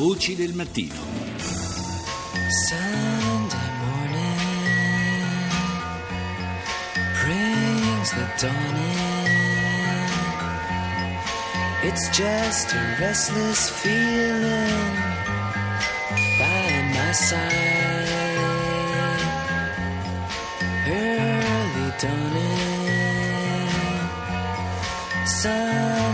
Voci del mattino. Sunday morning brings the dawn in. It's just a restless feeling by my side. Early dawning, Sunday.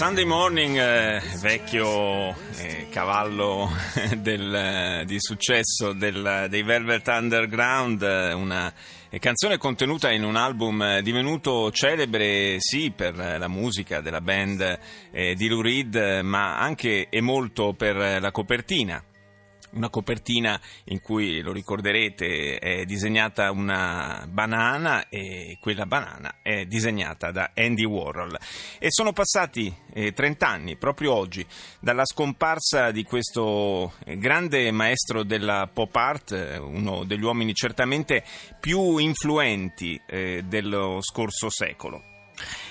Sunday Morning, eh, vecchio eh, cavallo del, eh, di successo del- dei Velvet Underground, eh, una eh, canzone contenuta in un album divenuto celebre sì per la musica della band eh, di Lou Reed, ma anche e molto per la copertina. Una copertina in cui, lo ricorderete, è disegnata una banana e quella banana è disegnata da Andy Warhol. E sono passati eh, 30 anni, proprio oggi, dalla scomparsa di questo eh, grande maestro della pop art, eh, uno degli uomini certamente più influenti eh, dello scorso secolo.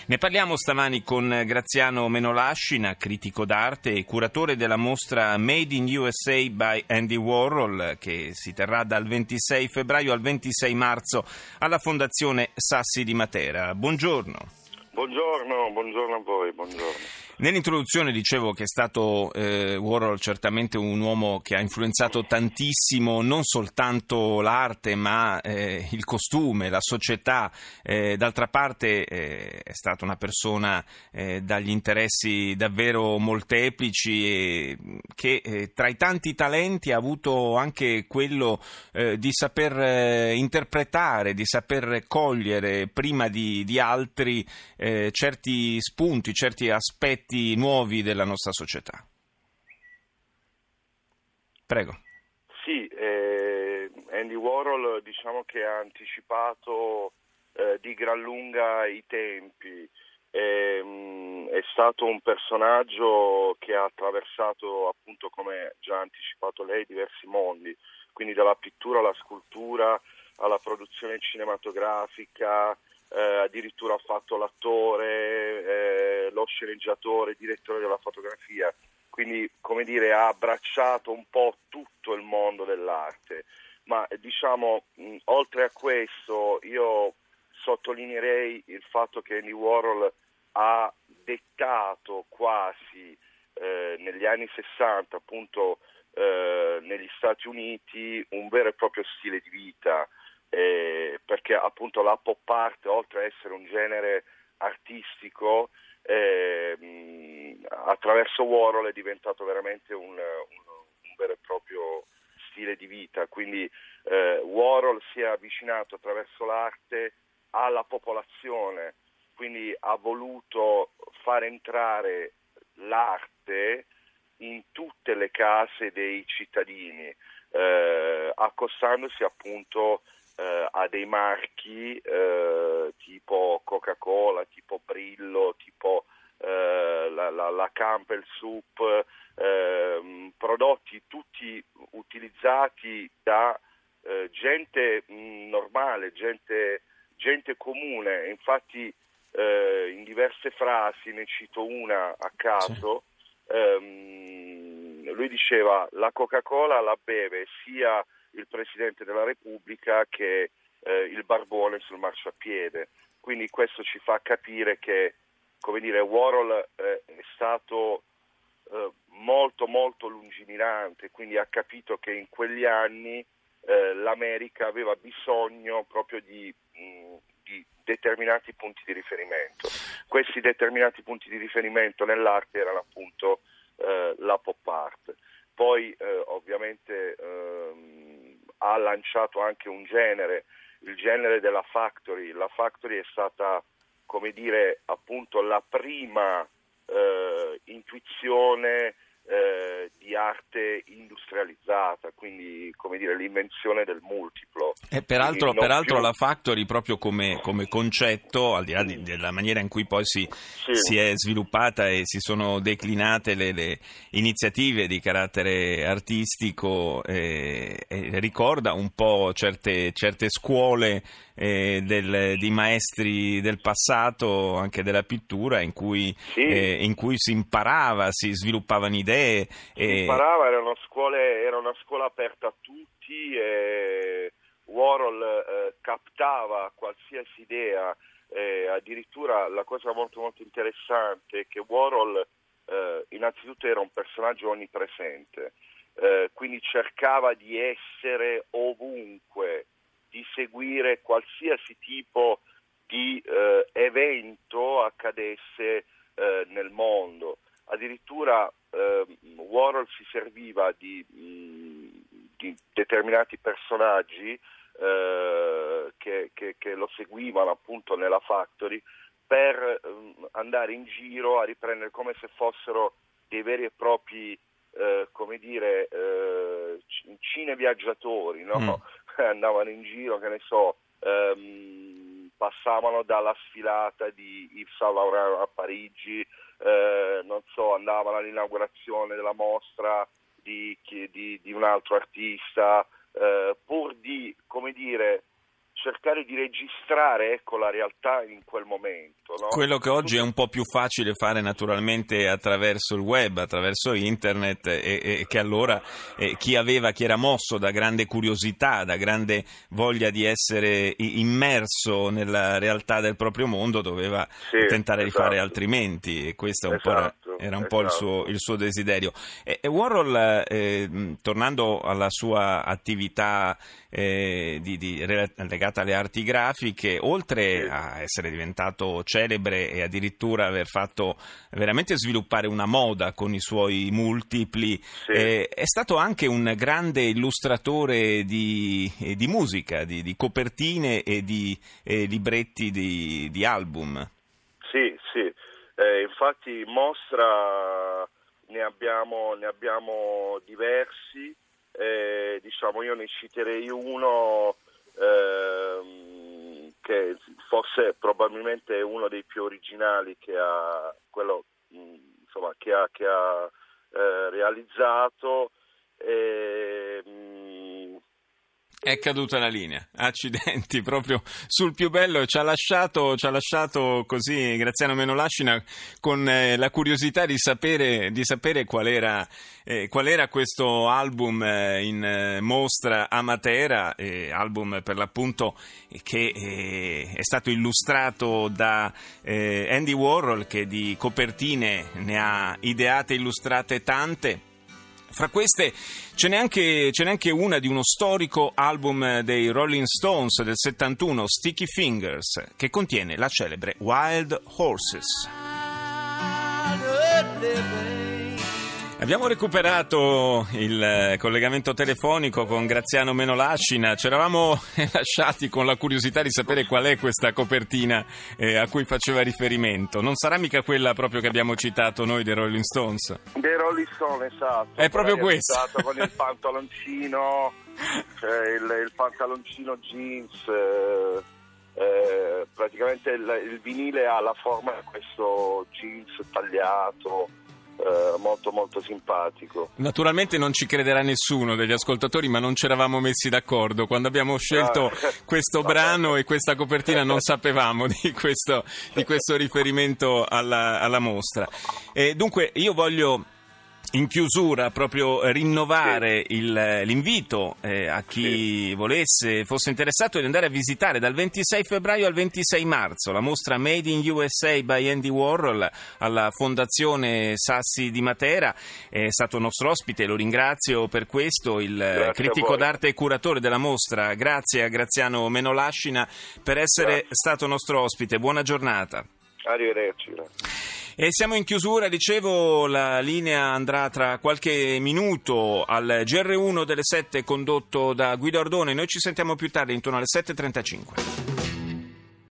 Ne parliamo stamani con Graziano Menolascina, critico d'arte e curatore della mostra Made in USA by Andy Warhol, che si terrà dal 26 febbraio al 26 marzo alla Fondazione Sassi di Matera. Buongiorno. Buongiorno, buongiorno a voi, buongiorno. Nell'introduzione dicevo che è stato eh, Warhol certamente un uomo che ha influenzato tantissimo non soltanto l'arte ma eh, il costume, la società. Eh, d'altra parte eh, è stata una persona eh, dagli interessi davvero molteplici e che eh, tra i tanti talenti ha avuto anche quello di saper interpretare, di saper cogliere prima di, di altri eh, certi spunti, certi aspetti nuovi della nostra società. Prego. Sì, eh, Andy Warhol diciamo che ha anticipato eh, di gran lunga i tempi. Ehm, è stato un personaggio che ha attraversato, appunto, come già anticipato lei, diversi mondi, quindi dalla pittura alla scultura, alla produzione cinematografica, eh, addirittura ha fatto l'attore, eh, lo sceneggiatore, direttore della fotografia, quindi come dire ha abbracciato un po' tutto il mondo dell'arte, ma diciamo mh, oltre a questo io sottolineerei il fatto che Andy Warhol ha dettato quasi eh, negli anni 60 appunto eh, negli Stati Uniti un vero e proprio stile di vita eh, perché appunto la pop art oltre a essere un genere artistico eh, attraverso Warhol è diventato veramente un, un, un vero e proprio stile di vita. Quindi eh, Warhol si è avvicinato attraverso l'arte alla popolazione quindi ha voluto far entrare l'arte in tutte le case dei cittadini eh, accostandosi appunto eh, a dei marchi eh, tipo Coca-Cola, tipo Brillo, tipo eh, la, la, la Campbell Soup, ehm, prodotti tutti utilizzati da eh, gente mh, normale, gente, gente comune. Infatti eh, in diverse frasi, ne cito una a caso, ehm, lui diceva la Coca-Cola la beve sia il Presidente della Repubblica che eh, il barbone sul marciapiede. Quindi questo ci fa capire che, come dire, Warhol eh, è stato eh, molto molto lungimirante, quindi ha capito che in quegli anni eh, l'America aveva bisogno proprio di, mh, di determinati punti di riferimento. Questi determinati punti di riferimento nell'arte erano appunto eh, la pop art. Poi eh, ovviamente ehm, ha lanciato anche un genere, il genere della factory. La factory è stata, come dire, appunto la prima eh, intuizione eh, di arte industrializzata, quindi come dire l'invenzione del multiplo. E peraltro, Quindi non peraltro più- la Factory proprio come, come concetto, al di là di- della maniera in cui poi si, Sì. si è sviluppata e si sono declinate le, le iniziative di carattere artistico, eh, eh, ricorda un po' certe, certe scuole eh, del- di maestri del passato, anche della pittura, in cui, Sì. eh, in cui si imparava, si sviluppavano idee. Si e- imparava, era una, scuole- era una scuola aperta a tutti e Warhol eh, captava qualsiasi idea, eh, addirittura la cosa molto molto interessante è che Warhol eh, innanzitutto era un personaggio onnipresente, eh, quindi cercava di essere ovunque, di seguire qualsiasi tipo di eh, evento accadesse eh, nel mondo. Addirittura eh, Warhol si serviva di, mh, di determinati personaggi eh, che, che- che lo seguivano appunto nella factory per ehm, andare in giro a riprendere come se fossero dei veri e propri eh, come dire eh, cineviaggiatori no? Mm. Andavano in giro che ne so ehm, passavano dalla sfilata di Yves Saint Laurent a Parigi eh, non so andavano all'inaugurazione della mostra di, di- di un altro artista eh, pur di come dire cercare di registrare ecco, la realtà in quel momento no? Quello che oggi è un po' più facile fare naturalmente attraverso il web, attraverso internet, e, e che allora eh, chi aveva, chi era mosso da grande curiosità, da grande voglia di essere immerso nella realtà del proprio mondo, doveva Sì, tentare di esatto. fare altrimenti, e questo è un po' Esatto, era un po' il esatto. suo, il suo desiderio. E, e Warhol, eh, mh, tornando alla sua attività eh, di- di- legata alle arti grafiche, oltre Sì. a essere diventato celebre e addirittura aver fatto veramente sviluppare una moda con i suoi multipli, Sì. eh, è stato anche un grande illustratore di, di musica, di, di copertine e di libretti di, di album. Eh, infatti in mostra ne abbiamo, ne abbiamo diversi, Eh, diciamo io ne citerei uno ehm, che forse probabilmente è uno dei più originali che ha, quello, insomma, che ha, che ha eh, realizzato. E, mh, È caduta la linea, accidenti, proprio sul più bello, ci ha lasciato, ci ha lasciato così Graziano Menolascina con eh, la curiosità di sapere, di sapere qual, era, eh, qual era questo album eh, in eh, mostra a Matera, eh, album per l'appunto che eh, è stato illustrato da Andy Warhol che di copertine ne ha ideate e illustrate tante. Fra queste ce n'è, anche, ce n'è anche una di uno storico album dei Rolling Stones del 71, Sticky Fingers, che contiene la celebre Wild Horses. Abbiamo recuperato il eh, collegamento telefonico con Graziano Menolascina, ci eravamo lasciati con la curiosità di sapere qual è questa copertina eh, a cui faceva riferimento. Non sarà mica quella proprio che abbiamo citato noi dei Rolling Stones? Dei Rolling Stone, esatto. È proprio citato con il pantaloncino, cioè il, il pantaloncino jeans, eh, eh, praticamente il, il vinile ha la forma di questo jeans tagliato, eh, molto molto simpatico. Naturalmente non ci crederà nessuno degli ascoltatori, ma non ci eravamo messi d'accordo. Quando abbiamo scelto Ah, questo vabbè. brano e questa copertina non sapevamo di questo, di questo riferimento alla, alla mostra. E dunque io voglio in chiusura proprio rinnovare il- l'invito eh, a chi volesse, fosse interessato di andare a visitare dal 26 febbraio al 26 marzo la mostra Made in USA by Andy Warhol alla Fondazione Sassi di Matera. È stato nostro ospite, lo ringrazio per questo, il eh, Grazie critico d'arte e curatore della mostra. Grazie a Graziano Menolascina per essere Grazie. stato nostro ospite. Buona giornata. Arrivederci. E siamo in chiusura, dicevo, la linea andrà tra qualche minuto al GR1 delle 7 condotto da Guido Ardone. Noi ci sentiamo più tardi, intorno alle 7.35.